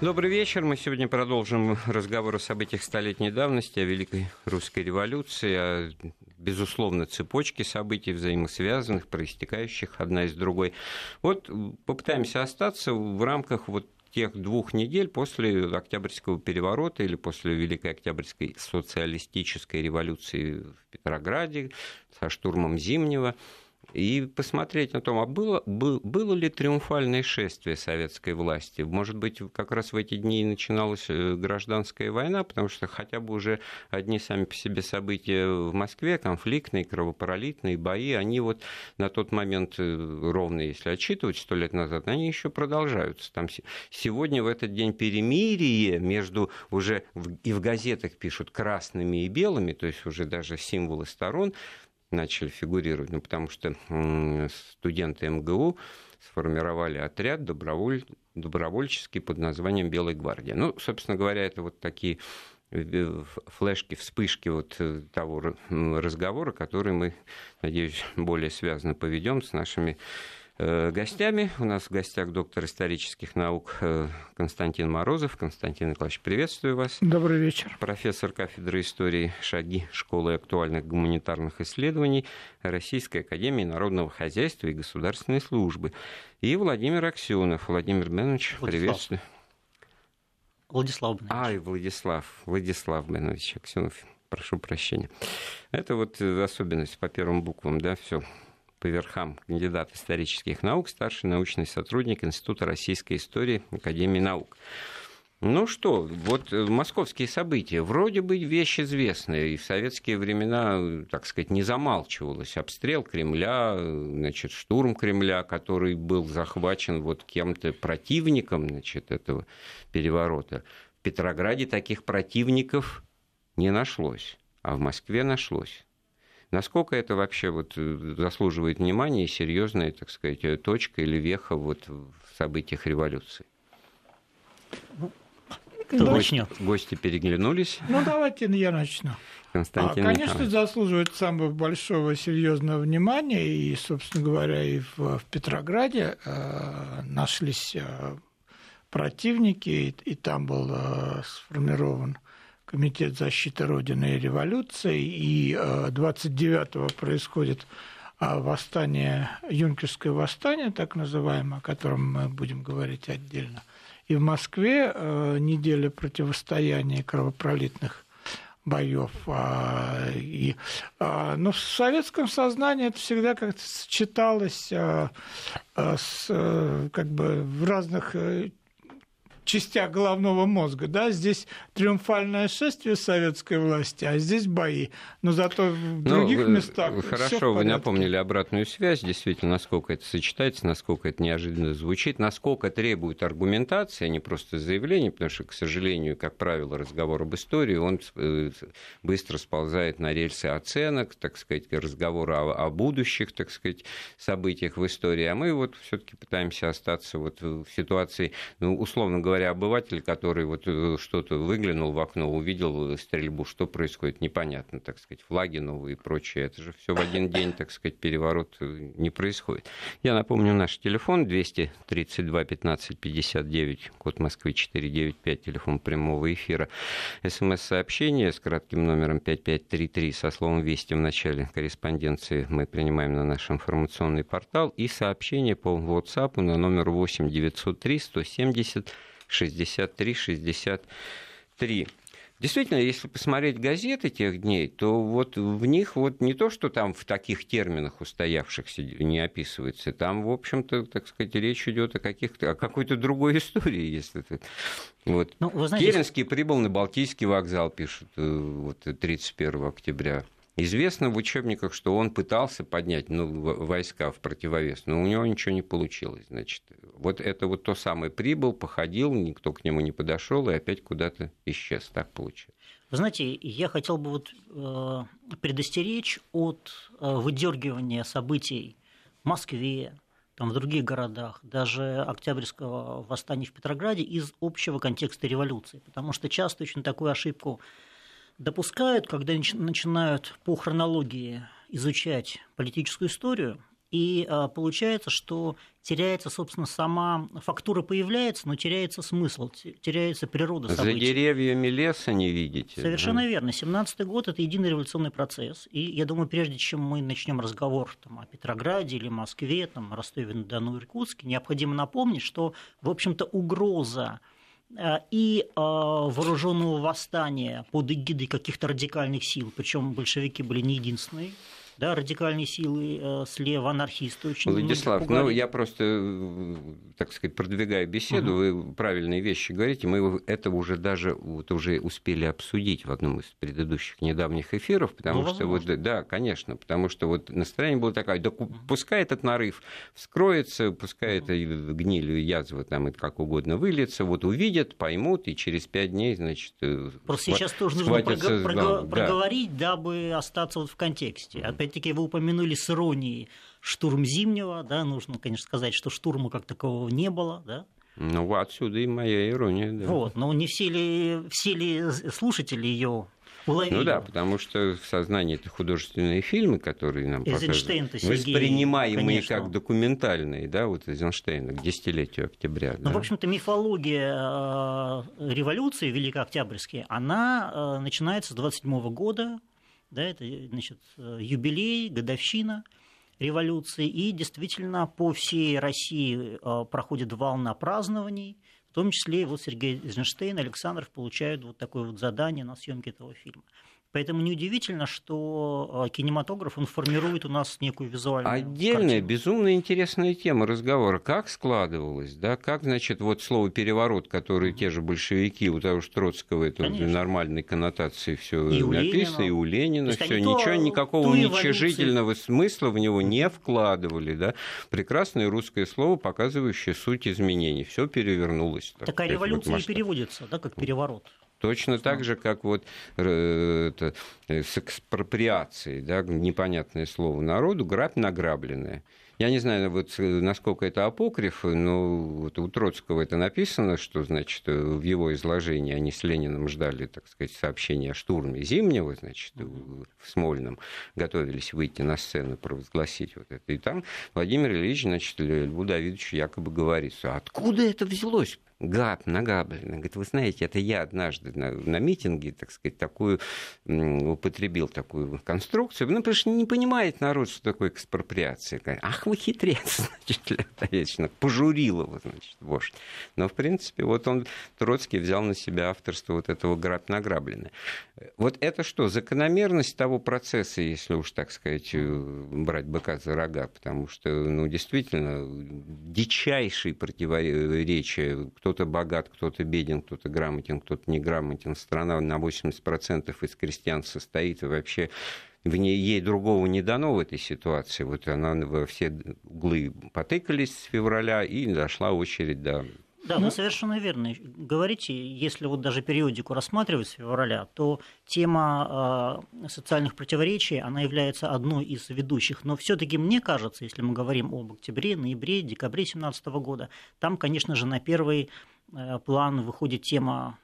Добрый вечер. Мы сегодня продолжим разговор о событиях столетней давности, о Великой Русской революции, о, безусловно, цепочке событий взаимосвязанных, проистекающих одна из другой. Вот попытаемся остаться в рамках вот тех двух недель после Октябрьского переворота или после Великой Октябрьской социалистической революции в Петрограде со штурмом Зимнего – и посмотреть на том, а было, было ли триумфальное шествие советской власти. Может быть, как раз в эти дни начиналась э, гражданская война, потому что хотя бы уже одни сами по себе события в Москве, конфликтные, кровопролитные бои, они вот на тот момент, э, ровно если отчитывать сто лет назад, они еще продолжаются. Там сегодня в этот день перемирие между уже и в газетах пишут красными и белыми, то есть уже даже символы сторон, начали фигурировать, ну, потому что студенты МГУ сформировали отряд доброволь... добровольческий под названием «Белая гвардия». Ну, собственно говоря, это вот такие э, флешки, вспышки вот э, того разговора, который мы, надеюсь, более связанно поведем с нашими гостями. У нас в гостях доктор исторических наук э, Константин Морозов. Константин Николаевич, приветствую вас. Добрый вечер. Профессор кафедры истории ШАГИ Школы актуальных гуманитарных исследований Российской Академии Народного Хозяйства и Государственной Службы. И Владимир Аксенов. Владимир Бенович, приветствую. Владислав Бенович. А, и Владислав. Владислав Бенович Аксенов. Прошу прощения. Это вот особенность по первым буквам, да, все по верхам кандидат исторических наук, старший научный сотрудник Института российской истории Академии наук. Ну что, вот э, московские события, вроде бы вещь известная, и в советские времена, так сказать, не замалчивалось. Обстрел Кремля, значит, штурм Кремля, который был захвачен вот кем-то противником, значит, этого переворота. В Петрограде таких противников не нашлось, а в Москве нашлось. Насколько это вообще вот э, заслуживает внимания и серьезная, так сказать, э, точка или веха вот в событиях революции? Ну, Кто да. начнет? Гости переглянулись. Ну, давайте я начну. Константин а, Конечно, заслуживает самого большого серьезного внимания, и, собственно говоря, и в, в Петрограде э, нашлись э, противники, и, и там был э, сформирован Комитет защиты Родины и революции, и 29-го э, происходит а, восстание, юнкерское восстание, так называемое, о котором мы будем говорить отдельно. И в Москве э, неделя противостояния кровопролитных боев. И, но в советском сознании это всегда как-то сочеталось с, э, как бы в разных частях головного мозга. Да? Здесь триумфальное шествие советской власти, а здесь бои. Но зато в ну, других ну, местах. Хорошо, вы напомнили обратную связь, действительно, насколько это сочетается, насколько это неожиданно звучит, насколько требует аргументации, а не просто заявления, потому что, к сожалению, как правило, разговор об истории, он э, быстро сползает на рельсы оценок, так сказать, разговора о, о будущих, так сказать, событиях в истории. А мы вот все-таки пытаемся остаться вот в ситуации, ну, условно говоря, говоря, обыватель, который вот э, что-то выглянул в окно, увидел стрельбу, что происходит, непонятно, так сказать, флаги новые и прочее. Это же все в один день, так сказать, переворот э, не происходит. Я напомню наш телефон 232 15 59, код Москвы 495, телефон прямого эфира. СМС-сообщение с кратким номером 5533 со словом «Вести» в начале корреспонденции мы принимаем на наш информационный портал и сообщение по WhatsApp на номер 8 903 170 63-63. Действительно, если посмотреть газеты тех дней, то вот в них вот не то, что там в таких терминах устоявшихся не описывается, там, в общем-то, так сказать, речь идет о, каких-то, о какой-то другой истории, если ты... Вот. Ну, вы знаете... Керенский прибыл на Балтийский вокзал, пишут, э, вот 31 октября. Известно в учебниках, что он пытался поднять ну, войска в противовес, но у него ничего не получилось. Значит, вот это вот то самое прибыл, походил, никто к нему не подошел и опять куда-то исчез. Так получилось. Вы знаете, я хотел бы вот, э, предостеречь от э, выдергивания событий в Москве, там, в других городах, даже Октябрьского восстания в Петрограде из общего контекста революции. Потому что часто очень такую ошибку допускают, когда начинают по хронологии изучать политическую историю, И а, получается, что теряется, собственно, сама фактура появляется, но теряется смысл, теряется природа событий. За деревьями леса не видите. Совершенно да? верно. 17-й год – это единый революционный процесс. И я думаю, прежде чем мы начнем разговор там, о Петрограде или Москве, там, Ростове-на-Дону, Иркутске, необходимо напомнить, что, в общем-то, угроза и а, вооруженного восстания под эгидой каких-то радикальных сил, причем большевики были не единственные, да, радикальные силы э, слева, анархисты очень Владислав, ну я просто, э, так сказать, продвигаю беседу, угу. вы правильные вещи говорите, мы это уже даже вот уже успели обсудить в одном из предыдущих недавних эфиров, потому ну, что вот, да, конечно, потому что вот настроение было такое, да пускай этот нарыв вскроется, пускай это гниль, язва там и как угодно выльется, вот увидят, поймут, и через пять дней, значит, э, Просто сейчас тоже нужно прого- прого- да, проговорить, да. дабы остаться вот в контексте. Опять опять-таки вы упомянули с иронией штурм Зимнего, да, нужно, конечно, сказать, что штурма как такового не было, да, ну, отсюда и моя ирония, да. Вот, но не все ли, все ли слушатели ее уловили? Ну да, потому что в сознании это художественные фильмы, которые нам показывают, воспринимаемые конечно. как документальные, да, вот Эйзенштейна к десятилетию октября. Ну, да. в общем-то, мифология э, революции Великооктябрьской, она э, начинается с 27 года, да, это значит, юбилей, годовщина революции, и действительно по всей России э, проходит волна празднований, в том числе и вот Сергей Эйзенштейн, Александров получают вот такое вот задание на съемке этого фильма. Поэтому неудивительно, что э, кинематограф он формирует у нас некую визуальную Отдельная, картину. безумно интересная тема разговора. Как складывалось, да, как, значит, вот слово «переворот», которое те же большевики, у того же Троцкого, это Конечно. в нормальной коннотации все и написано, и у Ленина все, ничего, никакого уничижительного смысла в него не вкладывали, да. Прекрасное русское слово, показывающее суть изменений. Все перевернулось. Так, Такая революция вот и переводится, да, как переворот. Точно так же, как вот э, это, э, с экспроприацией, да, непонятное слово народу, грабь награбленная. Я не знаю, вот, э, насколько это апокриф, но вот у Троцкого это написано, что, значит, в его изложении они с Лениным ждали, так сказать, сообщения о штурме Зимнего, значит, в Смольном, готовились выйти на сцену, провозгласить вот это. И там Владимир Ильич, значит, Льву Давидовичу якобы говорит, откуда это взялось? Габ, нагаблено. Говорит, вы знаете, это я однажды на, на митинге, так сказать, такую употребил такую конструкцию. Ну, потому что не понимает народ, что такое экспроприация. Ах, вы хитрец, значит, конечно, пожурил его, значит, вождь. Но, в принципе, вот он, Троцкий, взял на себя авторство вот этого граб награбленное. Вот это что, закономерность того процесса, если уж, так сказать, э, брать быка за рога, потому что, ну, действительно, дичайшие противоречия, кто кто-то богат, кто-то беден, кто-то грамотен, кто-то неграмотен. Страна на 80% из крестьян состоит, и вообще в ней, ей другого не дано в этой ситуации. Вот она во все углы потыкались с февраля, и дошла очередь до да, вы совершенно верно говорите. Если вот даже периодику рассматривать с февраля, то тема э, социальных противоречий, она является одной из ведущих. Но все таки мне кажется, если мы говорим об октябре, ноябре, декабре 2017 года, там, конечно же, на первый э, план выходит тема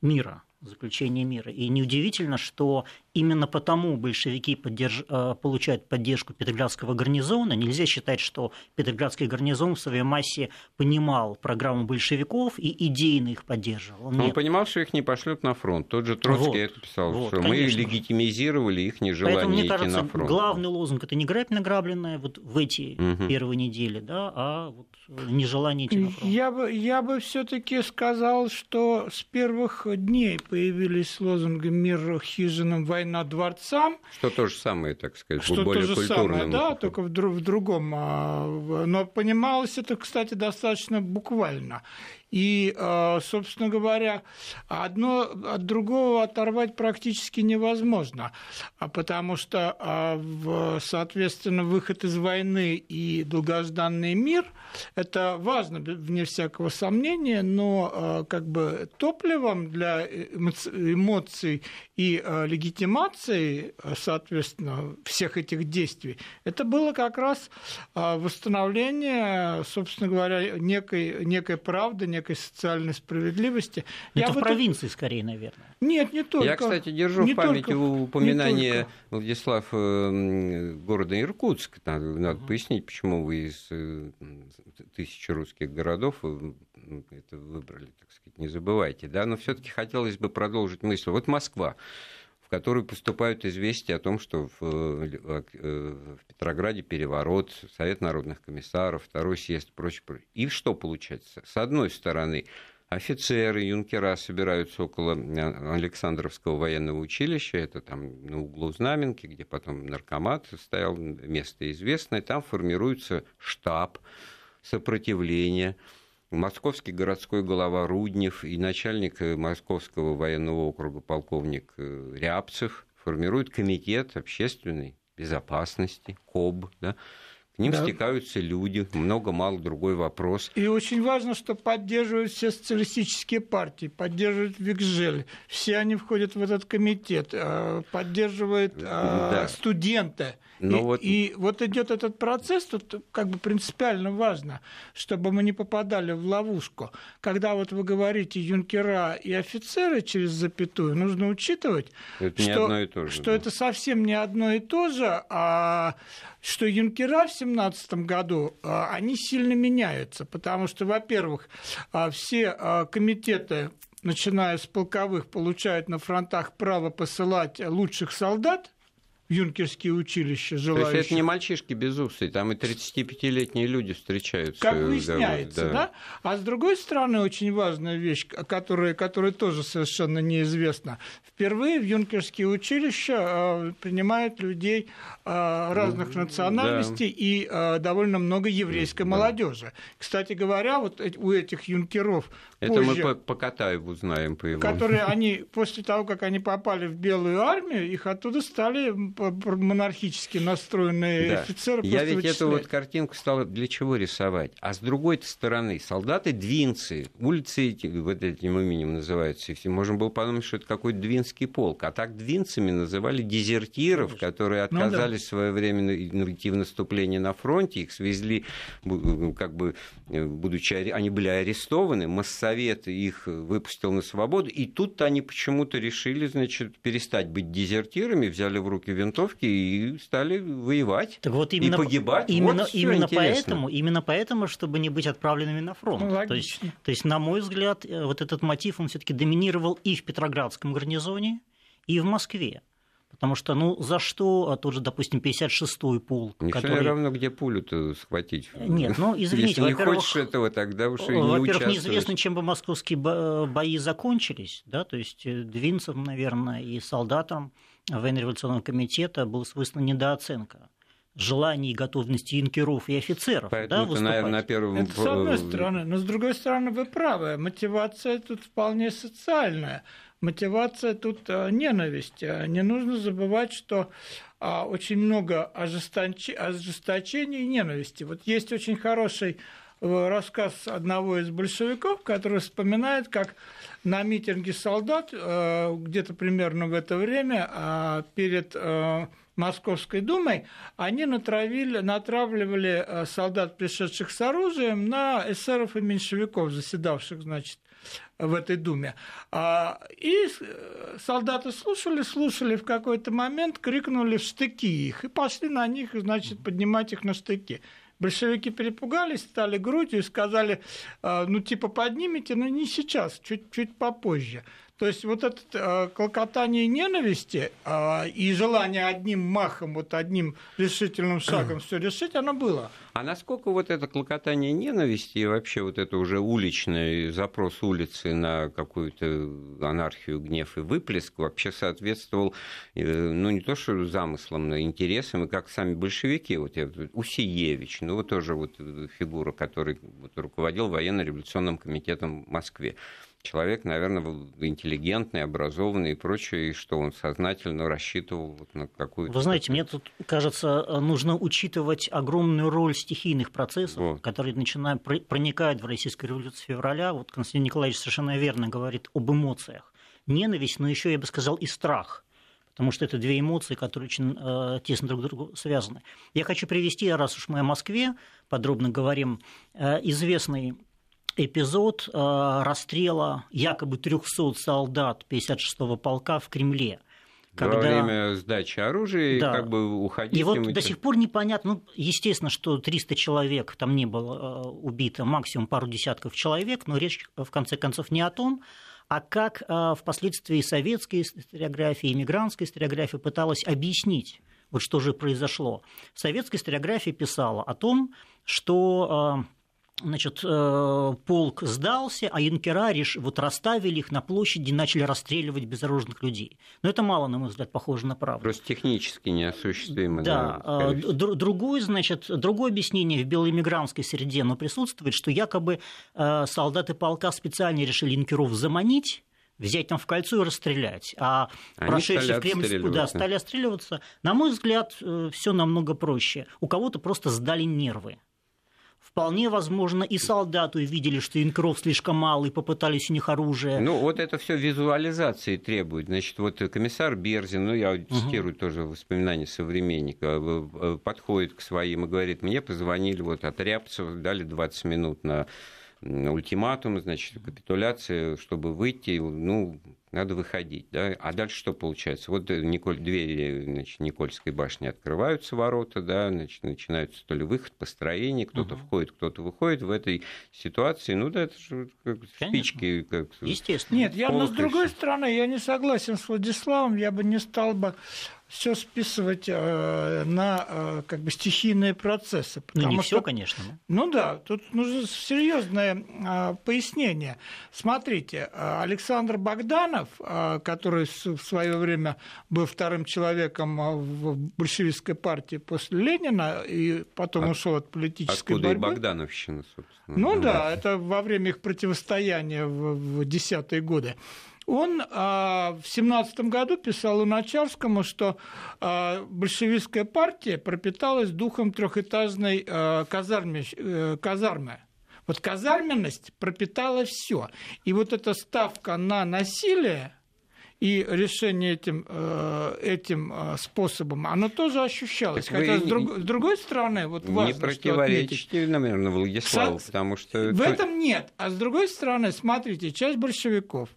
мира, заключения мира. И неудивительно, что именно потому большевики поддерж... Э, получают поддержку Петроградского гарнизона. Нельзя считать, что Петроградский гарнизон в своей массе понимал программу большевиков и идейно их поддерживал. Нет. Он понимал, что их не пошлют на фронт. Тот же Троцкий вот, это писал, вот, что конечно. мы легитимизировали их нежелание Поэтому, мне идти кажется, на фронт. главный лозунг – это не грабь награбленное вот в эти угу. первые недели, да, а вот нежелание идти на фронт. Я бы, я бы все таки сказал, что с первых дней появились лозунги «Мир хижинам, война над дворцам. Что то же самое, так сказать, что более то же самое, да, только в, в другом. А, но понималось это, кстати, достаточно буквально. И, а, собственно говоря, одно от другого оторвать практически невозможно, а потому что, соответственно, выход из войны и долгожданный мир – это важно, вне всякого сомнения, но как бы топливом для эмоций и легитимации, соответственно, всех этих действий, это было как раз восстановление, собственно говоря, некой, некой правды, некой социальной справедливости. Но это в провинции вот... скорее, наверное. Нет, не только. Я, кстати, держу не в памяти только, упоминание Владислав э, города Иркутск. Надо, надо пояснить, почему вы из э, тысячи русских городов это выбрали, так сказать, не забывайте. Да? Но все-таки хотелось бы продолжить мысль. Вот Москва в которую поступают известия о том, что в, э, в Петрограде переворот, Совет народных комиссаров, второй съезд, прочее, прочее. И что получается? С одной стороны, офицеры, юнкера собираются около э, Александровского военного училища, это там на углу Знаменки, где потом наркомат стоял, место известное, там формируется штаб сопротивления, московский городской голова Руднев и начальник э, Московского военного округа полковник э, Рябцев формируют комитет общественной безопасности, КОБ, да, к ним да. стекаются люди, много-мало другой вопрос. И очень важно, что поддерживают все социалистические партии, поддерживают Викжель, все они входят в этот комитет, э, поддерживают да. студенты. Но и, вот... и вот идет этот процесс, тут как бы принципиально важно, чтобы мы не попадали в ловушку. Когда вот вы говорите юнкера и офицеры через запятую, нужно учитывать, это что, же, что да. это совсем не одно и то же, а что юнкера в 17 году, а, они сильно меняются, потому что, во-первых, а, все а, комитеты начиная с полковых, получают на фронтах право посылать лучших солдат, в юнкерские училища желающих. То есть это не мальчишки безусые, там и 35-летние люди встречаются. Как выясняется, да. да? А с другой стороны, очень важная вещь, которая, которая тоже совершенно неизвестна. Впервые в юнкерские училища э, принимают людей э, разных национальностей да. и э, довольно много еврейской да. молодежи. Кстати говоря, вот у этих юнкеров это позже, мы по, по Катаеву знаем по его. Которые они, после того, как они попали в Белую армию, их оттуда стали монархически настроенные да. офицеры Я ведь вычислять. эту вот картинку стал для чего рисовать? А с другой стороны, солдаты-двинцы, улицы эти, вот этим именем называются, и можно было подумать, что это какой-то двинский полк. А так двинцами называли дезертиров, Конечно. которые отказались ну, да. в свое время идти в наступление на фронте, их свезли, как бы, э, будучи, они были арестованы, массовали Совет их выпустил на свободу, и тут они почему-то решили, значит, перестать быть дезертирами, взяли в руки винтовки и стали воевать так вот именно, и погибать. Именно, вот именно поэтому, именно поэтому, чтобы не быть отправленными на фронт. Ну, то, есть, то есть, на мой взгляд, э, вот этот мотив, он все-таки доминировал и в Петроградском гарнизоне, и в Москве. Потому что, ну, за что а тот же, допустим, 56-й полк, Не который... все равно, где пулю-то схватить. Нет, ну, извините, Если не хочешь этого, тогда уж и не Во-первых, неизвестно, чем бы московские бои закончились, да, то есть э, двинцам, наверное, и солдатам военно-революционного комитета была свойственна недооценка желаний и готовности юнкеров и офицеров Поэтому да, это, наверное, на первом... Это с одной стороны. Но с другой стороны, вы правы. Мотивация тут вполне социальная мотивация тут э, ненависть. Э, не нужно забывать, что а, очень много ожесточения и ненависти. Вот есть очень хороший э, рассказ одного из большевиков, который вспоминает, как на митинге солдат где-то примерно в это время а, перед Московской думой, они натравили, натравливали солдат, пришедших с оружием, на эсеров и меньшевиков, заседавших, значит, в этой думе. А, и солдаты слушали, слушали, в какой-то момент крикнули в штыки их и пошли на них, значит, поднимать их на штыки. Большевики перепугались, стали грудью и сказали, «А, ну, типа, поднимите, но не сейчас, чуть-чуть попозже. То есть вот это э, клокотание ненависти э, и желание одним махом, вот одним решительным шагом все решить, оно было. А насколько вот это клокотание ненависти и вообще вот это уже уличный запрос улицы на какую-то анархию, гнев и выплеск вообще соответствовал, э, ну не то что замыслам, но интересам, и как сами большевики, вот я, Усиевич, ну вот тоже вот фигура, который вот, руководил военно-революционным комитетом в Москве человек, наверное, был интеллигентный, образованный и прочее, и что он сознательно рассчитывал вот на какую-то... Вы знаете, мне тут кажется, нужно учитывать огромную роль стихийных процессов, вот. которые начинают проникать в российскую революцию февраля. Вот Константин Николаевич совершенно верно говорит об эмоциях. Ненависть, но еще, я бы сказал, и страх потому что это две эмоции, которые очень э, тесно друг к другу связаны. Я хочу привести, раз уж мы о Москве подробно говорим, э, известный эпизод расстрела якобы 300 солдат 56-го полка в Кремле когда... Во время сдачи оружия, да. как бы уходить. И вот до сих пор непонятно, ну, естественно, что 300 человек там не было э, убито, максимум пару десятков человек, но речь, в конце концов, не о том, а как э, впоследствии советская историография, иммигрантская историография пыталась объяснить, вот что же произошло. Советская историография писала о том, что э, значит, э, полк сдался, а юнкера вот расставили их на площади и начали расстреливать безоружных людей. Но это мало, на мой взгляд, похоже на правду. Просто технически неосуществимо. Да. да другое, значит, другое объяснение в белоэмигрантской среде но присутствует, что якобы э, солдаты полка специально решили юнкеров заманить, взять там в кольцо и расстрелять. А Они прошедшие в Кремль да, стали отстреливаться. На мой взгляд, э, все намного проще. У кого-то просто сдали нервы. Вполне возможно, и солдаты увидели, что инкров слишком мало, и попытались у них оружие. Ну, вот это все визуализации требует. Значит, вот комиссар Берзин, ну, я цитирую угу. тоже воспоминания современника, э, э, подходит к своим и говорит, мне позвонили вот от Рябцева, дали 20 минут на ультиматум, значит, капитуляция, чтобы выйти, ну, надо выходить, да, а дальше что получается? Вот э, Николь, двери, значит, Никольской башни открываются ворота, да, значит, начинается то ли выход, построение, кто-то угу. входит, кто-то выходит в этой ситуации, ну да, это же как спички. Как... Естественно. Нет, я, но с другой стороны, я не согласен с Владиславом, я бы не стал бы все списывать э, на э, как бы стихийные процессы. Ну, не что, все, конечно. Да? Ну да, тут нужно серьезное э, пояснение. Смотрите, э, Александр Богданов, э, который в свое время был вторым человеком э, в большевистской партии после Ленина и потом от, ушел от политической откуда борьбы. Откуда и Богдановщина, собственно. Ну да, да это во время их противостояния в, в десятые годы. Он а, в семнадцатом году писал Луначарскому, что а, большевистская партия пропиталась духом трехэтажной а, казармы, э, казармы. Вот казарменность пропитала все. И вот эта ставка на насилие, и решение этим, э, этим способом, оно тоже ощущалось. Так Хотя, с, друг, с другой стороны, вот важно, Не противоречите, наверное, Владиславу, потому что... В этом нет. А с другой стороны, смотрите, часть большевиков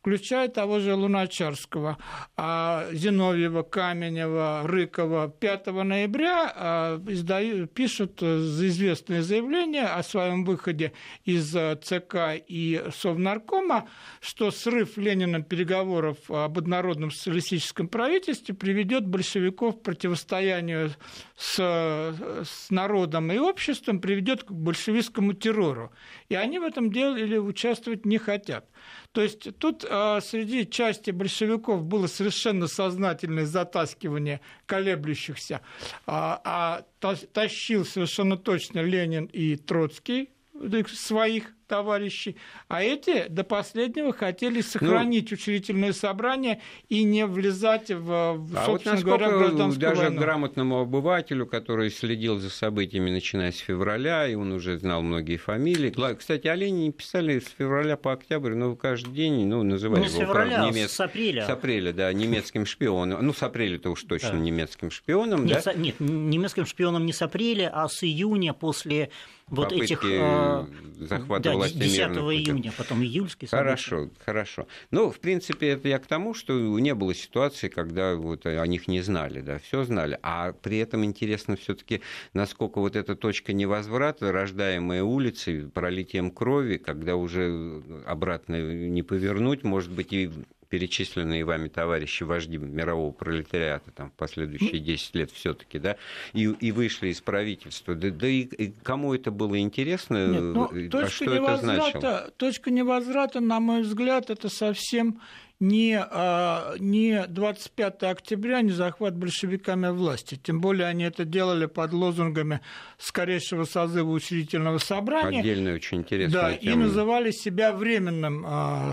включая того же Луначарского, а Зиновьева, Каменева, Рыкова 5 ноября а, издают, пишут известное заявление о своем выходе из ЦК и Совнаркома, что срыв Лениным переговоров об однородном социалистическом правительстве приведет большевиков к противостоянию с, с народом и обществом, приведет к большевистскому террору. И они в этом деле участвовать не хотят. То есть тут э, среди части большевиков было совершенно сознательное затаскивание колеблющихся, а, а тащил совершенно точно Ленин и Троцкий своих товарищей, а эти до последнего хотели сохранить ну, учредительное собрание и не влезать в, в а собственно вот говоря, гражданскую даже войну. грамотному обывателю, который следил за событиями, начиная с февраля, и он уже знал многие фамилии. Кстати, о Ленине писали с февраля по октябрь, но каждый день, ну, называли ну, его, февраля, правда, немец... с апреля. С апреля, да, немецким шпионом. Ну, с апреля-то уж точно да. немецким шпионом, нет, да? С... Нет, немецким шпионом не с апреля, а с июня после вот этих... Э, захвата да, власти 10 июня, потом июльский. Хорошо, события. хорошо. Ну, в принципе, это я к тому, что не было ситуации, когда вот о них не знали, да, все знали. А при этом интересно все таки насколько вот эта точка невозврата, рождаемая улицей, пролитием крови, когда уже обратно не повернуть, может быть, и перечисленные вами товарищи, вожди мирового пролетариата там, в последующие 10 лет все-таки, да, и, и вышли из правительства. Да, да и, и кому это было интересно, Нет, ну, а что это значило? Точка невозврата, на мой взгляд, это совсем не, а, не 25 октября, не захват большевиками власти. Тем более они это делали под лозунгами скорейшего созыва учредительного собрания. Отдельная очень интересная да, тема. И называли себя временным а,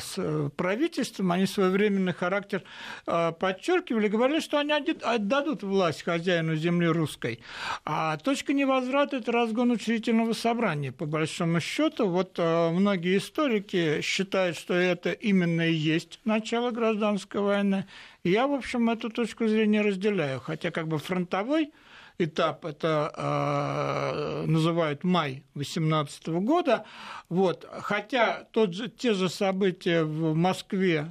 правительством. Они свой временный характер а, подчеркивали, говорили, что они отдадут власть хозяину земли русской. А точка невозврата – это разгон учредительного собрания. По большому счету, вот многие историки считают, что это именно и есть начало начала гражданской войны. я, в общем, эту точку зрения разделяю. Хотя как бы фронтовой этап, это э, называют май 2018 года. Вот. Хотя тот же, те же события в Москве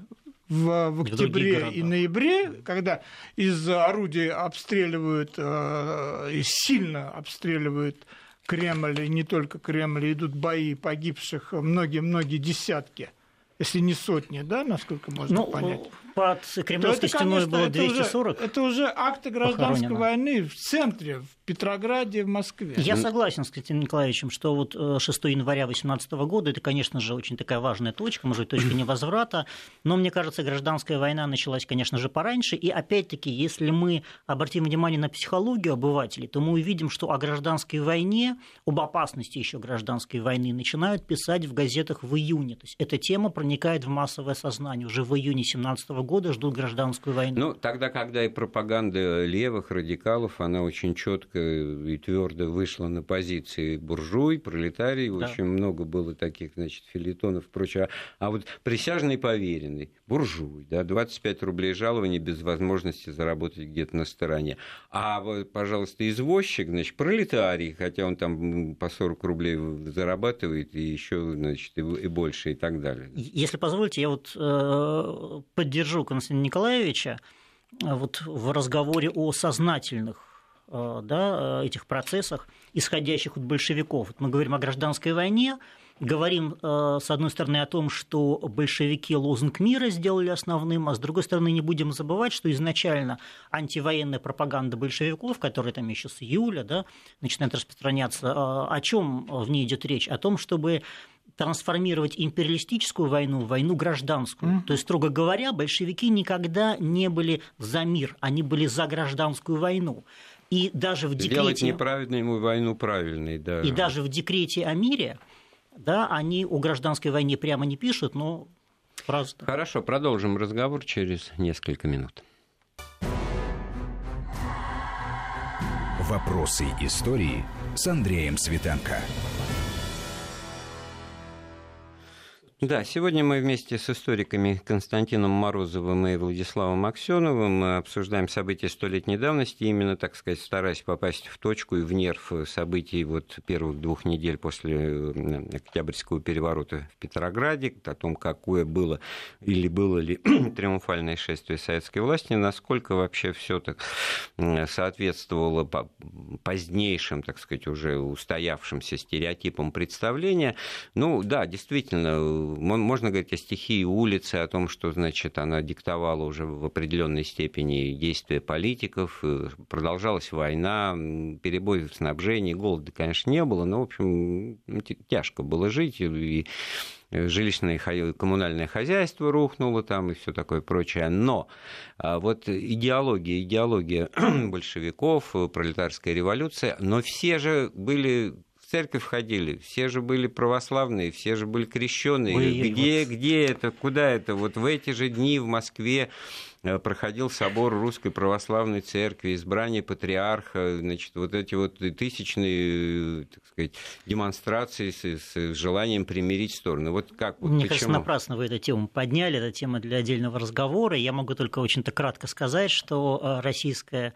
в, в октябре и ноябре, когда из орудий обстреливают, э, сильно обстреливают Кремль, и не только Кремль, идут бои погибших многие-многие десятки если не сотни, да, насколько можно ну, понять? Под Кремлевской это, стеной конечно, было 240. Это уже, это уже акты гражданской похоронено. войны в центре, в Петрограде, в Москве. Я согласен с Константином Николаевичем, что вот 6 э, января 2018 года это, конечно же, очень такая важная точка, может быть, точка невозврата, но мне кажется, гражданская война началась, конечно же, пораньше, и опять-таки, если мы обратим внимание на психологию обывателей, то мы увидим, что о гражданской войне, об опасности еще гражданской войны начинают писать в газетах в июне. То есть эта тема проникает в массовое сознание. Уже в июне 2017 года ждут гражданскую войну. Ну, тогда, когда и пропаганда левых радикалов, она очень четко и твердо вышла на позиции буржуй, пролетарий, да. очень много было таких, значит, филитонов и прочее. А вот присяжный поверенный, буржуй, да, 25 рублей жалования без возможности заработать где-то на стороне. А, вот, пожалуйста, извозчик, значит, пролетарий, хотя он там по 40 рублей зарабатывает и еще, значит, и больше и так далее. Если позволите, я вот э, поддержу Константина Николаевича э, вот в разговоре о сознательных э, да, этих процессах, исходящих от большевиков. Мы говорим о гражданской войне, говорим, с одной стороны, о том, что большевики лозунг мира сделали основным, а с другой стороны, не будем забывать, что изначально антивоенная пропаганда большевиков, которая там еще с июля да, начинает распространяться, о чем в ней идет речь? О том, чтобы трансформировать империалистическую войну в войну гражданскую. Mm. То есть, строго говоря, большевики никогда не были за мир, они были за гражданскую войну. И даже в декрете... Сделать неправильную войну правильной, да. И даже в декрете о мире, да, они о гражданской войне прямо не пишут, но просто... Хорошо, продолжим разговор через несколько минут. Вопросы истории с Андреем Светенко. Да, сегодня мы вместе с историками Константином Морозовым и Владиславом Аксеновым обсуждаем события столетней давности, именно, так сказать, стараясь попасть в точку и в нерв событий вот первых двух недель после Октябрьского переворота в Петрограде, о том, какое было или было ли триумфальное шествие советской власти, насколько вообще все так соответствовало позднейшим, так сказать, уже устоявшимся стереотипам представления. Ну, да, действительно, можно говорить о стихии улицы, о том, что, значит, она диктовала уже в определенной степени действия политиков, э, продолжалась война, перебои в снабжении, голода, конечно, не было, но, в общем, тяжко было жить, и жилищное коммунальное хозяйство рухнуло там и все такое прочее. Но а, вот идеология, идеология большевиков, пролетарская революция, но все же были в церковь ходили, все же были православные, все же были крещенные. Где, вот... где это, куда это? Вот в эти же дни в Москве э, проходил собор Русской Православной Церкви, избрание патриарха, значит, вот эти вот тысячные, так сказать, демонстрации с, с желанием примирить стороны. Вот как? Вот, Мне почему? кажется, напрасно вы эту тему подняли, это тема для отдельного разговора. Я могу только очень-то кратко сказать, что э, российская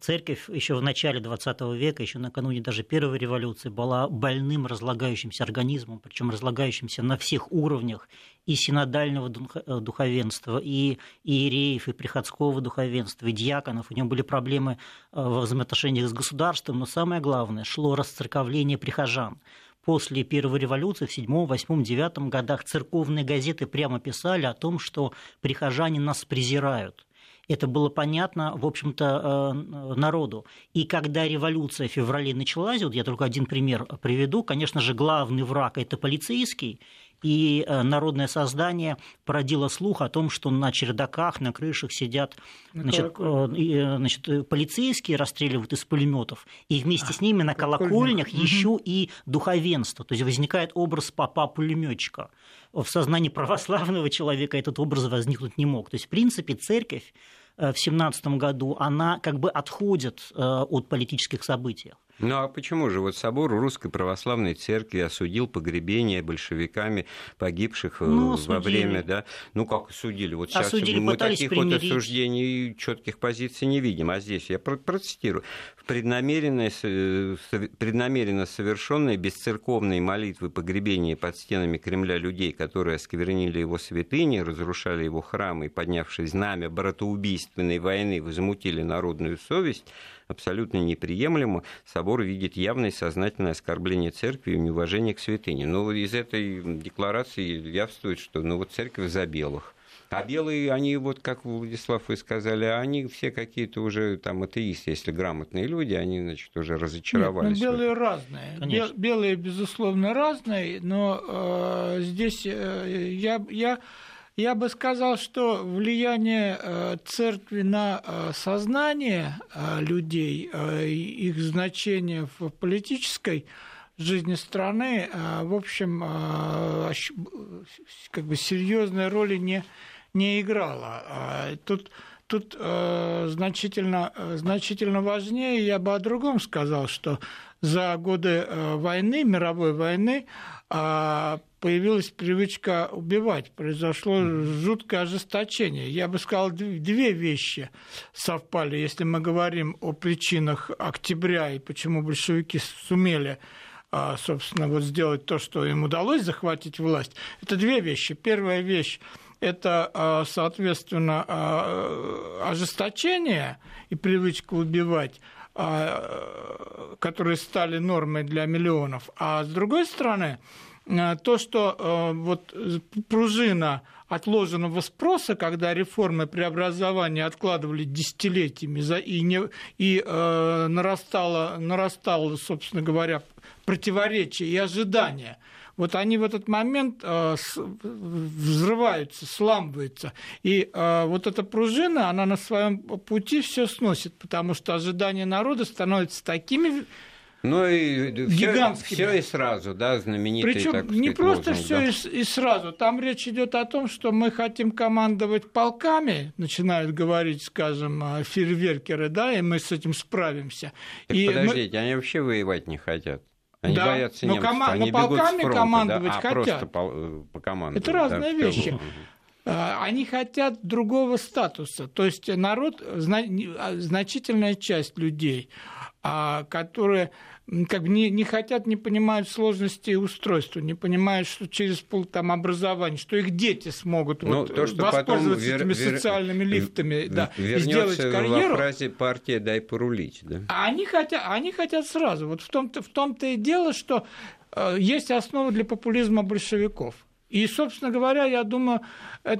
Церковь еще в начале XX века, еще накануне даже первой революции, была больным разлагающимся организмом, причем разлагающимся на всех уровнях и синодального э, духовенства, и иереев, и приходского духовенства, и диаконов. У него были проблемы э, во взаимоотношениях с государством, но самое главное, шло расцерковление прихожан после Первой революции в 7, 8, 9 годах церковные газеты прямо писали о том, что прихожане нас презирают. Это было понятно, в общем-то, э, народу. И когда революция в феврале началась, вот я только один пример приведу, конечно же, главный враг – это полицейский, и э, народное создание породило слух о том, что на чердаках, на крышах сидят значит, э, значит, полицейские, расстреливают из пулеметов, и вместе а, с ними на колокольнях еще и духовенство. То есть возникает образ папа-пулеметчика. В сознании православного человека этот образ возникнуть не мог. То есть, в принципе, церковь в 17 году, она как бы отходит от политических событий. Ну а почему же? Вот собор Русской Православной Церкви осудил погребение большевиками погибших э, ну, во время, да? Ну как осудили? Вот сейчас осудили, мы таких примирить. вот осуждений, четких позиций не видим. А здесь я процитирую. В преднамеренно, преднамеренно совершенные бесцерковные молитвы погребения под стенами Кремля людей, которые осквернили его святыни, разрушали его храмы и, поднявшие знамя братоубийственной войны, возмутили народную совесть, абсолютно неприемлемо. Собор видит явное сознательное оскорбление церкви и неуважение к святыне. Но ну, из этой декларации явствует, что ну, вот церковь за белых. А белые, они, вот как Владислав вы сказали, они все какие-то уже там атеисты, если грамотные люди, они, значит, уже разочаровались. Нет, ну, белые разные. Конечно. Белые, безусловно, разные, но э, здесь э, я, я я бы сказал, что влияние э, церкви на э, сознание э, людей, их значение в политической жизни страны, в общем, как бы серьезной роли не, не играло. Тут, тут значительно, значительно важнее, я бы о другом сказал, что за годы войны, мировой войны, появилась привычка убивать, произошло жуткое ожесточение. Я бы сказал, две вещи совпали, если мы говорим о причинах октября и почему большевики сумели а, собственно, вот сделать то, что им удалось захватить власть. Это две вещи. Первая вещь это, а, соответственно, а, ожесточение и привычка убивать, которые стали нормой для миллионов. А с другой стороны, Э, то, что э, вот пружина отложенного спроса, когда реформы преобразования откладывали десятилетиями и, не, и э, нарастало, нарастало, собственно говоря, противоречие и ожидания, вот они в этот момент э, взрываются, сламываются. И э, вот эта пружина, она на своем пути все сносит, потому что ожидания народа становятся такими ну и гигантскими. Все, и сразу, да, знаменитый. Причем так не просто все да. и, и сразу. Там речь идет о том, что мы хотим командовать полками, начинают говорить, скажем, фейерверкеры, да, и мы с этим справимся. Так и подождите, мы... они вообще воевать не хотят. Они да, боятся но немцев, кома- они но полками фронта, командовать да? а хотят. просто по, э, по команду. Это разные да, вещи. А, они хотят другого статуса. То есть народ, значительная часть людей, а, которые как бы не, не хотят, не понимают сложности устройства, не понимают, что через пол там образования, что их дети смогут ну, вот, то, что воспользоваться вер, этими вер, социальными лифтами да, и сделать карьеру. во фразе «партия, дай порулить». Да? А они хотят, они хотят сразу. Вот в том-то, в том-то и дело, что э, есть основа для популизма большевиков – и, собственно говоря, я думаю,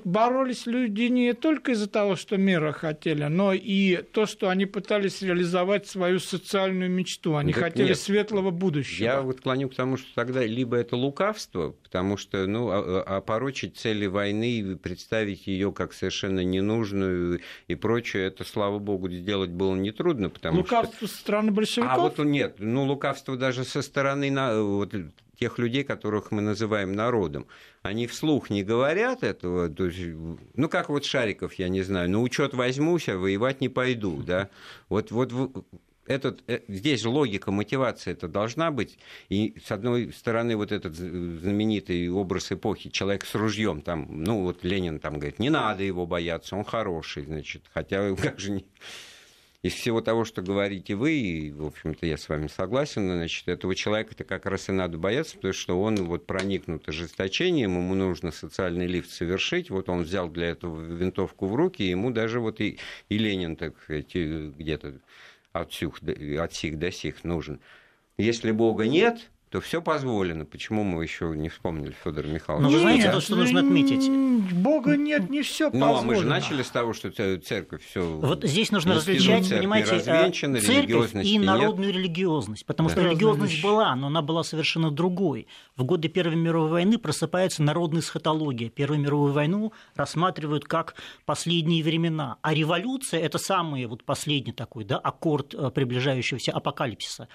боролись люди не только из-за того, что мира хотели, но и то, что они пытались реализовать свою социальную мечту. Они так хотели нет. светлого будущего. Я вот клоню к тому, что тогда либо это лукавство, потому что ну, опорочить цели войны и представить ее как совершенно ненужную и прочее, это, слава богу, сделать было нетрудно. Потому лукавство что... со стороны большевиков? А вот нет, ну лукавство даже со стороны вот, тех людей, которых мы называем народом. Они вслух не говорят этого, то есть, ну, как вот Шариков, я не знаю, на учет возьмусь, а воевать не пойду, да. Вот, вот этот, э, здесь логика, мотивация это должна быть. И с одной стороны, вот этот знаменитый образ эпохи, человек с ружьем, там, ну вот Ленин там говорит, не надо его бояться, он хороший, значит, хотя как же не из всего того, что говорите вы, и, в общем-то, я с вами согласен, значит, этого человека-то как раз и надо бояться, потому что он вот проникнут ожесточением, ему нужно социальный лифт совершить, вот он взял для этого винтовку в руки, ему даже вот и, и Ленин, так сказать, где-то от сих до сих нужен. Если Бога нет, то все позволено. Почему мы еще не вспомнили Федора Михайловича? Но вы знаете, то, что нужно отметить. Бога нет, не все позволено. Ну, а мы же начали с того, что церковь все. Вот здесь нужно различать, понимаете, э, церковь и народную нет. религиозность. Потому да. что религиозность была, но она была совершенно другой. В годы Первой мировой войны просыпается народная схотология. Первую мировую войну рассматривают как последние времена. А революция – это самый вот последний такой да, аккорд э, приближающегося апокалипсиса.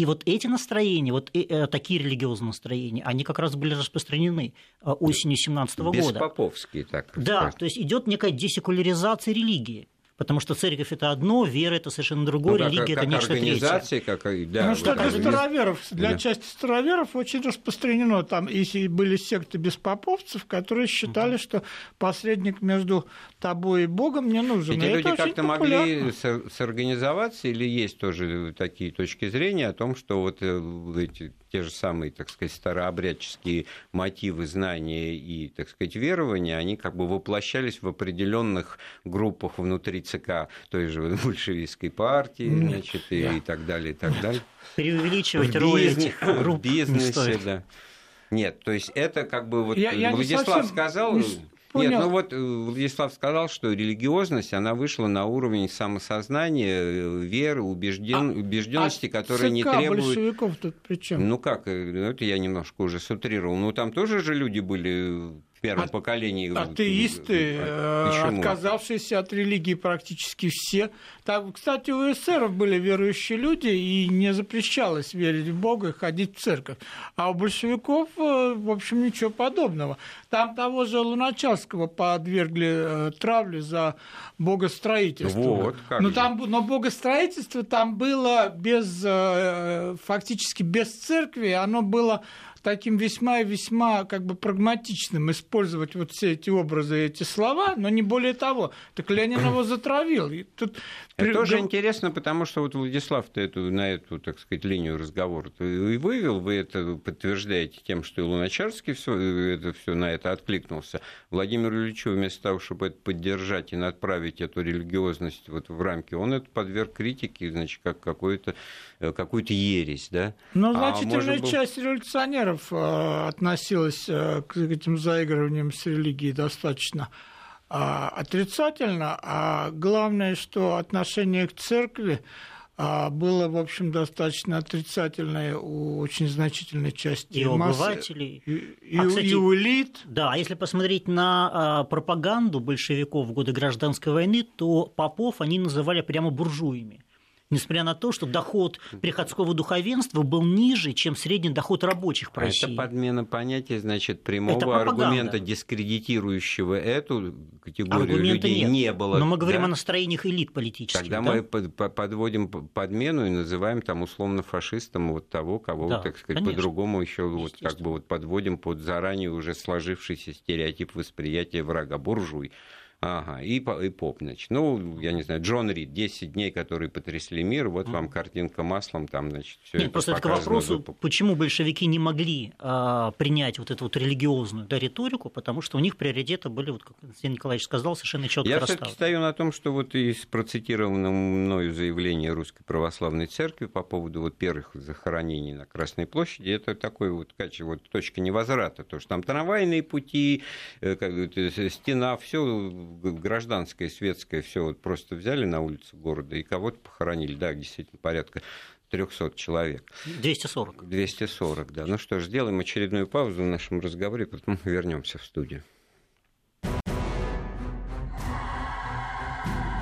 И вот эти настроения, вот э, такие религиозные настроения, они как раз были распространены э, осенью 17 года. Беспоповские, так Да, сказать. то есть идет некая десекуляризация религии. Потому что церковь это одно, вера это совершенно другое, ну, религия как, это нечто организация, третье. Как, да, ну что для староверов, для да. части староверов очень распространено. Там и были секты беспоповцев, которые считали, что посредник между тобой и Богом не нужен. Эти и люди как-то могли сорганизоваться или есть тоже такие точки зрения о том, что вот э, эти те же самые, так сказать, старообрядческие мотивы, знания и, так сказать, верования, они как бы воплощались в определенных группах внутри ЦК той же большевистской партии, значит, и, да. и так далее, и так далее. Преувеличивать роль этих групп в бизнесе, да. Нет, то есть это как бы вот я, я Владислав сказал, не Понял. Нет, ну вот э, Владислав сказал, что религиозность, она вышла на уровень самосознания, э, веры, убежден... а, убежденности, а которые не требуют... большевиков тут при чем? Ну как, э, это я немножко уже сутрировал. Ну там тоже же люди были в первом а, поколении. Атеисты, Почему? отказавшиеся от религии практически все. Так, кстати, у эсеров были верующие люди, и не запрещалось верить в Бога и ходить в церковь. А у большевиков, в общем, ничего подобного. Там того же Луначарского подвергли э, травле за богостроительство. Вот, как но, там, но богостроительство там было без, э, фактически без церкви, оно было таким весьма и весьма как бы прагматичным использовать вот все эти образы, эти слова, но не более того. Так Ленин его затравил. И тут... Это тоже интересно, потому что вот Владислав-то эту, на эту, так сказать, линию разговора и вывел, вы это подтверждаете тем, что и Луначарский все, это все на это откликнулся. Владимир Ильичу вместо того, чтобы это поддержать и направить эту религиозность вот в рамки, он это подверг критике, значит, как какую-то э, какую-то ересь, да? Ну, значительная а часть революционеров э, относилась э, к этим заигрываниям с религией достаточно а, отрицательно, а главное, что отношение к церкви а, было, в общем, достаточно отрицательное у очень значительной части и массы, обывателей, и, и, а, кстати, и у элит. Да, а если посмотреть на пропаганду большевиков в годы гражданской войны, то попов они называли прямо буржуями несмотря на то, что доход приходского духовенства был ниже, чем средний доход рабочих по России. Это подмена понятия, значит, прямого аргумента, дискредитирующего эту категорию Аргумента людей нет. не было. Но мы говорим да? о настроениях элит политических. Тогда да? мы подводим подмену и называем там условно фашистом вот того, кого, да, так сказать, по-другому еще вот как бы вот подводим под заранее уже сложившийся стереотип восприятия врага буржуй. Ага, и, и поп, значит. Ну, я не знаю, Джон Рид, 10 дней, которые потрясли мир, вот вам картинка маслом, там, значит, все Нет, это просто это к вопросу, почему большевики не могли а, принять вот эту вот религиозную да, риторику, потому что у них приоритеты были, вот, как Константин Николаевич сказал, совершенно четко Я все-таки стою на том, что вот из процитированного мною заявления Русской Православной Церкви по поводу вот первых захоронений на Красной площади, это такой вот, вот точка невозврата, то, что там трамвайные пути, э, стена, все гражданское, светское, все вот просто взяли на улице города и кого-то похоронили. Да, действительно, порядка 300 человек. 240. 240, да. Ну что ж, сделаем очередную паузу в нашем разговоре, потом вернемся в студию.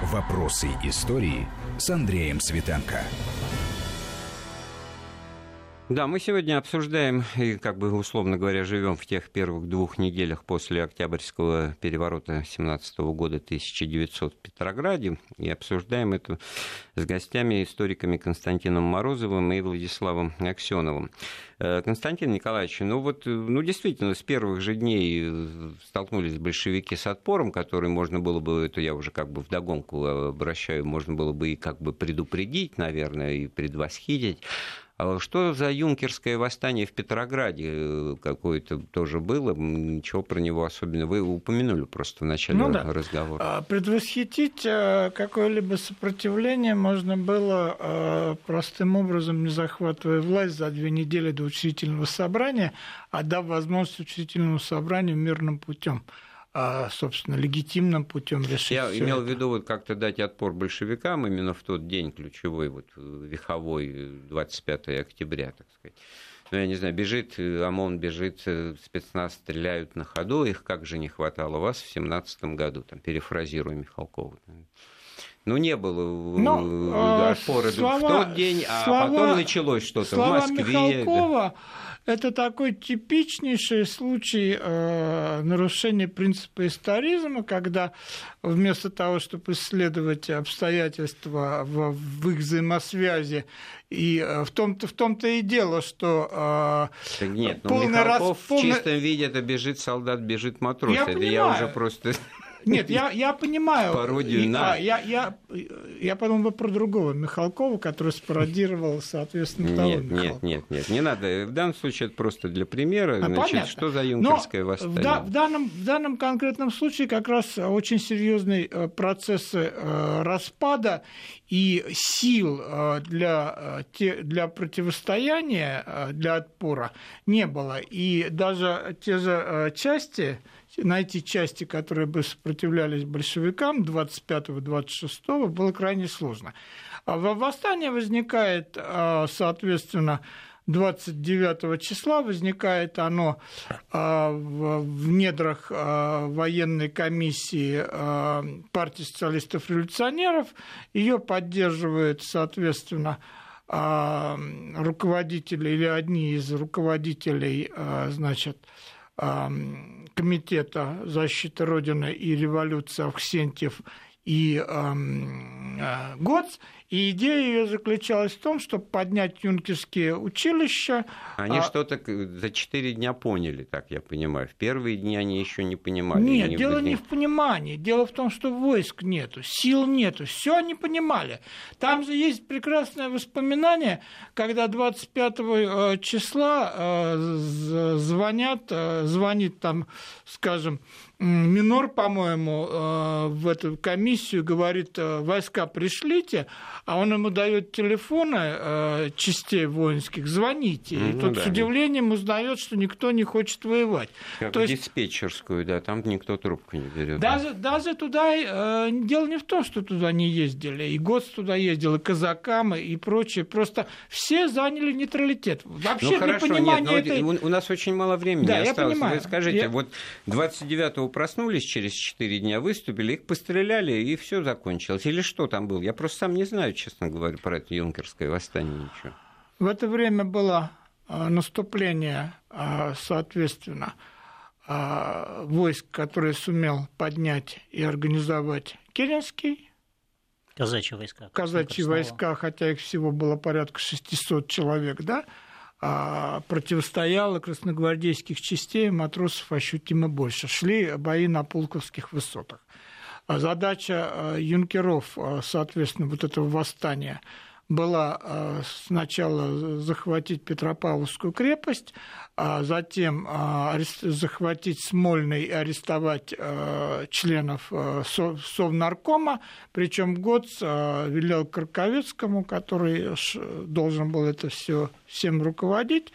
Вопросы истории с Андреем Светенко. Да, мы сегодня обсуждаем и, как бы условно говоря, живем в тех первых двух неделях после Октябрьского переворота 17 года 1900 в Петрограде и обсуждаем это с гостями, историками Константином Морозовым и Владиславом Аксеновым. Э, Константин Николаевич, ну вот, ну действительно, с первых же дней э, столкнулись большевики с отпором, который можно было бы, это я уже как бы вдогонку обращаю, можно было бы и как бы предупредить, наверное, и предвосхитить. А что за юнкерское восстание в Петрограде э, какое-то тоже было? Ничего про него особенно. Вы упомянули просто в начале ну, да. разговора. А, предвосхитить э, какое-либо сопротивление можно было э, простым образом, не захватывая власть за две недели до учредительного собрания, а дав возможность учредительному собранию мирным путем а, собственно, легитимным путем решить. Я имел это. в виду вот как-то дать отпор большевикам именно в тот день ключевой, вот веховой, 25 октября, так сказать. Ну, я не знаю, бежит ОМОН, бежит спецназ, стреляют на ходу, их как же не хватало вас в 17 году, там, перефразируя Михалкова. Ну, не было Но, опоры слова, в тот день, а слова, потом началось что-то в Москве. Михалкова, это такой типичнейший случай э, нарушения принципа историзма, когда вместо того, чтобы исследовать обстоятельства в, в их взаимосвязи, и э, в том-то, в том-то и дело, что э, нет, ну, полный Михалков раз, полный... в чистом виде это бежит солдат, бежит матрос. Я это понимаю. я уже просто нет, я, я понимаю. Пародию на... А, я, я, я подумал про другого Михалкова, который спародировал, соответственно, того Нет, нет, нет, нет, не надо. В данном случае это просто для примера. А, Значит, понятно. что за юнкерское Но восстание? В, да, в, данном, в данном конкретном случае как раз очень серьезные э, процессы э, распада и сил э, для, для противостояния, для отпора не было. И даже те же части, найти части, которые бы сопротивлялись большевикам 25-26 было крайне сложно. А восстание возникает, а, соответственно, 29 числа возникает оно а, в недрах военной комиссии партии социалистов-революционеров. Ее поддерживают, соответственно, руководители или одни из руководителей, значит, Комитета защиты Родины и революции Авксентьев и э, ГОЦ, и идея ее заключалась в том, чтобы поднять юнкерские училища. Они а... что-то за четыре дня поняли, так я понимаю. В первые дни они еще не понимали. Нет, не дело не в понимании. Дело в том, что войск нету, сил нету. Все они понимали. Там же есть прекрасное воспоминание, когда 25 э, числа э, звонят, э, звонит там, скажем, Минор, по-моему, э, в эту комиссию говорит, э, войска пришлите, а он ему дает телефоны э, частей воинских, звоните. И ну тот да, с удивлением узнает, что никто не хочет воевать. Как То в есть... диспетчерскую, да, там никто трубку не берет. Даже, да. даже туда, дело не в том, что туда не ездили, и ГОС туда ездил, и казакам, и прочее, просто все заняли нейтралитет. Вообще ну, хорошо, нет, этой... у нас очень мало времени да, осталось. Я понимаю. Вы скажите, я... вот 29 проснулись через 4 дня, выступили, их постреляли, и все закончилось. Или что там было? Я просто сам не знаю, честно говоря, про это юнкерское восстание ничего. В это время было а, наступление, а, соответственно, а, войск, которые сумел поднять и организовать Керенский. Казачьи войска. Казачьи войска, хотя их всего было порядка 600 человек, да, противостояло красногвардейских частей матросов ощутимо больше. Шли бои на Пулковских высотах. А задача а, юнкеров, соответственно, вот этого восстания была сначала захватить Петропавловскую крепость, а затем а, захватить Смольный и арестовать а, членов а, Совнаркома, причем ГОЦ велел Карковецкому, который должен был это все всем руководить,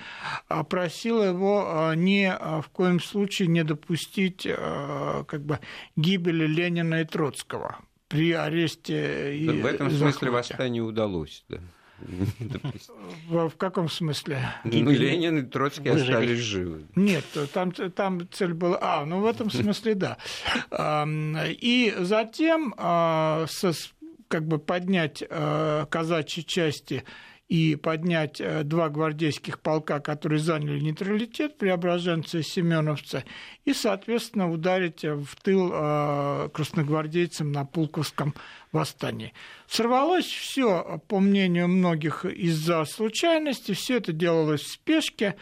просил его ни в коем случае не допустить как бы, гибели Ленина и Троцкого при аресте и В этом смысле восстание удалось, да. В, в каком смысле? Ну, Ленин и Троцкий остались живы. Нет, там, там цель была... А, ну в этом смысле да. И затем а, как бы поднять а, казачьи части и поднять э, два гвардейских полка, которые заняли нейтралитет, преображенцы и семеновцы, и, соответственно, ударить в тыл э, красногвардейцам на Пулковском восстании. Сорвалось все, по мнению многих, из-за случайности, все это делалось в спешке,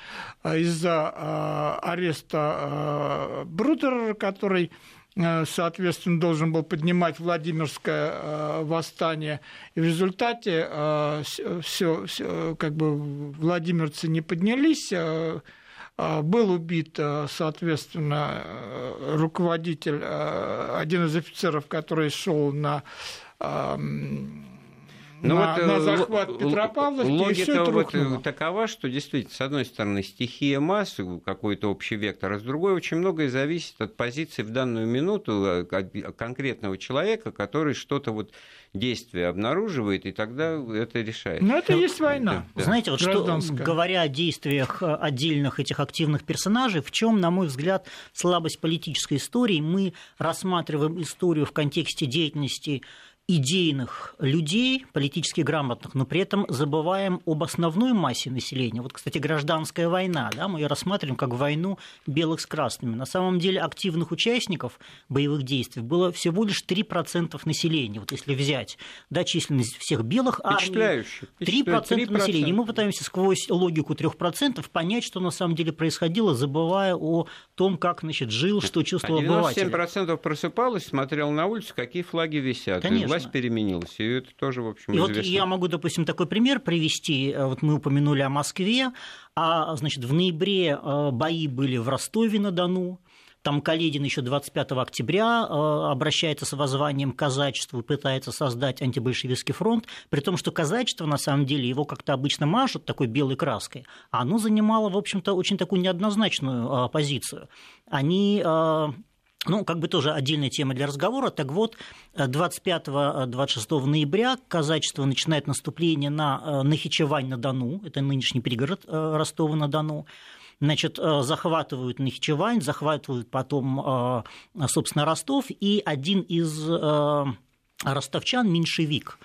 э, из-за ареста Брудера, который Э, соответственно, должен был поднимать Владимирское э, восстание. И в результате все, э, как бы владимирцы не поднялись, был убит, соответственно, руководитель, один из офицеров, который шел на ну, на, вот, на захват Петропавловки. Логика вот такова, что действительно, с одной стороны, стихия массы, какой-то общий вектор, а с другой очень многое зависит от позиции в данную минуту э, конкретного человека, который что-то вот действие обнаруживает, и тогда это решает. Но это и есть война. Да. Знаете, вот что, говоря о действиях э, отдельных этих активных персонажей, в чем, на мой взгляд, слабость политической истории, мы рассматриваем историю в контексте деятельности идейных людей, политически грамотных, но при этом забываем об основной массе населения. Вот, кстати, гражданская война, да, мы ее рассматриваем как войну белых с красными. На самом деле активных участников боевых действий было всего лишь 3% населения. Вот если взять да, численность всех белых армий, 3%, 3% населения. И мы пытаемся сквозь логику 3% понять, что на самом деле происходило, забывая о том, как значит, жил, что чувствовал а 97% обыватель. 97% просыпалось, смотрел на улицу, какие флаги висят. Конечно власть переменилась, и это тоже, в общем, и известно. вот я могу, допустим, такой пример привести. Вот мы упомянули о Москве, а, значит, в ноябре э, бои были в Ростове-на-Дону, там Каледин еще 25 октября э, обращается с воззванием к казачеству пытается создать антибольшевистский фронт, при том, что казачество, на самом деле, его как-то обычно мажут такой белой краской, а оно занимало, в общем-то, очень такую неоднозначную э, позицию. Они ну, как бы тоже отдельная тема для разговора. Так вот, 25-26 ноября казачество начинает наступление на э, Нахичевань-на-Дону, это нынешний пригород э, Ростова-на-Дону. Значит, э, захватывают Нахичевань, захватывают потом, собственно, Ростов, и один из ростовчан, меньшевик,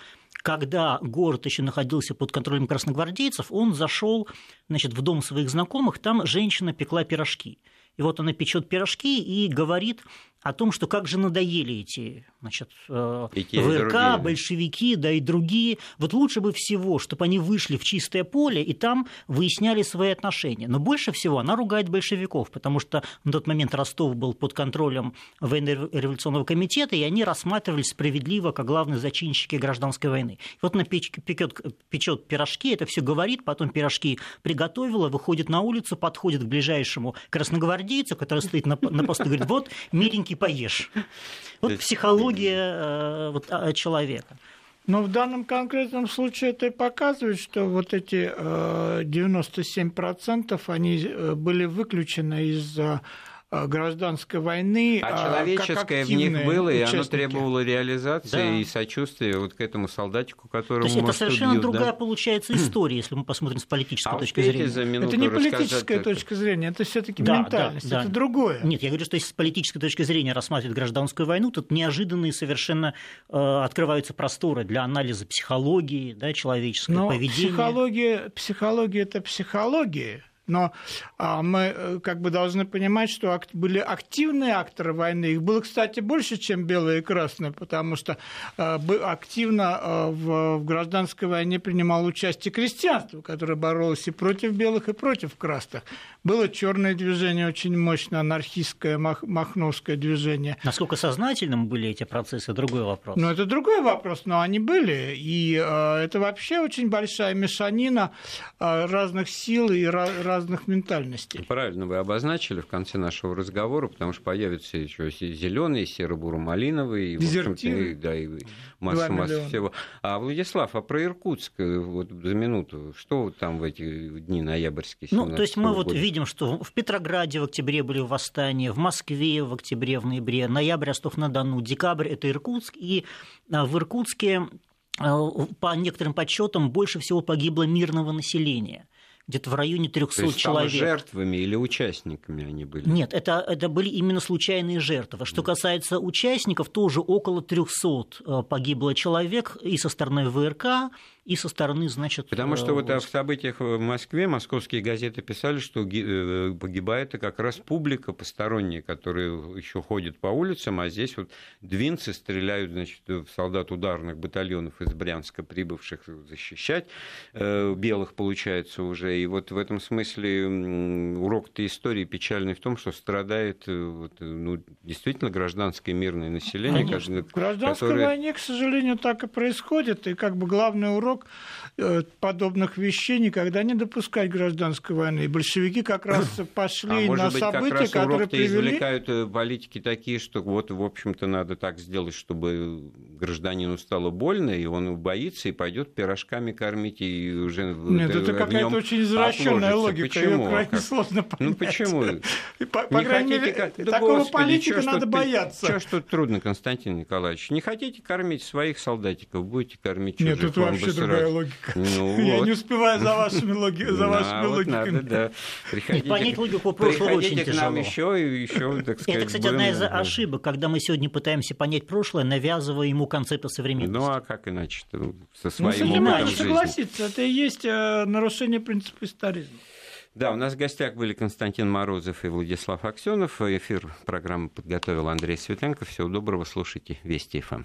когда город еще находился под контролем красногвардейцев, он зашел значит, в дом своих знакомых, там женщина пекла пирожки. И вот она печет пирожки и говорит о том, что как же надоели эти значит, э, эти ВРК, большевики, да и другие. Вот лучше бы всего, чтобы они вышли в чистое поле и там выясняли свои отношения. Но больше всего она ругает большевиков, потому что на тот момент Ростов был под контролем военно-революционного комитета, и они рассматривались справедливо как главные зачинщики гражданской войны. И вот она печет, печет пирожки, это все говорит, потом пирожки приготовила, выходит на улицу, подходит к ближайшему красногвардейцу, который стоит на, на посту, и говорит, вот, миленький поешь. Вот психология э, вот, а, человека. Но в данном конкретном случае это и показывает, что вот эти 97% э, они э, были выключены из-за гражданской войны. А, а человеческое в них было, и оно требовало реализации да. и сочувствия вот к этому солдатику, которому То есть это совершенно убьют, другая да? получается история, если мы посмотрим с политической а точки зрения. За это не политическая точка зрения, это все таки да, ментальность, да, это да. другое. Нет, я говорю, что если с политической точки зрения рассматривать гражданскую войну, тут неожиданные совершенно э, открываются просторы для анализа психологии, да, человеческого Но поведения. Психология, психология – это психология. Но а, мы э, как бы должны понимать, что были активные акторы войны. Их было, кстати, больше, чем белые и красные, потому что а, активно а, в гражданской войне принимало участие крестьянство, которое боролось и против белых, и против красных. Было черное движение очень мощное, анархистское, мах, махновское движение. Насколько сознательным были эти процессы, другой вопрос. Ну, это другой вопрос, но они были. И это вообще очень большая мешанина разных сил и разных разных ментальностей. Правильно вы обозначили в конце нашего разговора, потому что появятся еще зеленые, серо-буро-малиновые, и, да, и масса, масса всего. А Владислав, а про Иркутск э, вот за минуту, что там в эти дни ноябрьские? Ну, то есть мы года? вот видим, что в Петрограде в октябре были восстания, в Москве в октябре, в ноябре, ноябрь Ростов-на-Дону, декабрь это Иркутск, и а, в Иркутске а, по некоторым подсчетам больше всего погибло мирного населения где-то в районе 300 То есть человек. жертвами или участниками они были? Нет, это, это были именно случайные жертвы. Что касается участников, тоже около 300 э, погибло человек и со стороны ВРК, и со стороны, значит... Потому что вот в событиях в Москве московские газеты писали, что э, погибает как раз публика посторонняя, которая еще ходит по улицам, а здесь вот двинцы стреляют, значит, в солдат ударных батальонов из Брянска, прибывших защищать э, белых, получается, уже. И вот в этом смысле урок-то истории печальный в том, что страдает э, вот, ну, действительно гражданское мирное население. Конечно. В гражданской которое... войне, к сожалению, так и происходит. И как бы главный урок урок э, подобных вещей никогда не допускать гражданской войны. И большевики как раз пошли а на быть, события, как раз которые привели... извлекают э, политики такие, что вот, в общем-то, надо так сделать, чтобы гражданину стало больно, и он боится, и пойдет пирожками кормить, и уже Нет, это какая-то очень извращенная логика, почему? ее крайне сложно понять. Ну почему? По, по крайней мере, как... да такого господи, политика надо тут, бояться. Что ж тут трудно, Константин Николаевич? Не хотите кормить своих солдатиков, будете кормить чужих. Нет, тут вообще другая логика. Ну, Я вот. не успеваю за вашими, логи... за вашими вот логиками. Надо, да. Приходите, понять логику прошлого очень к нам еще и еще, так сказать, Это, кстати, одна из ошибок, когда мы сегодня пытаемся понять прошлое, навязывая ему концепты современности. Ну, а как иначе? Со своим ну, опытом жизни. согласиться, это и есть э, нарушение принципа историзма. Да, у нас в гостях были Константин Морозов и Владислав Аксенов. Эфир программы подготовил Андрей Светленко. Всего доброго, слушайте Вести ФМ.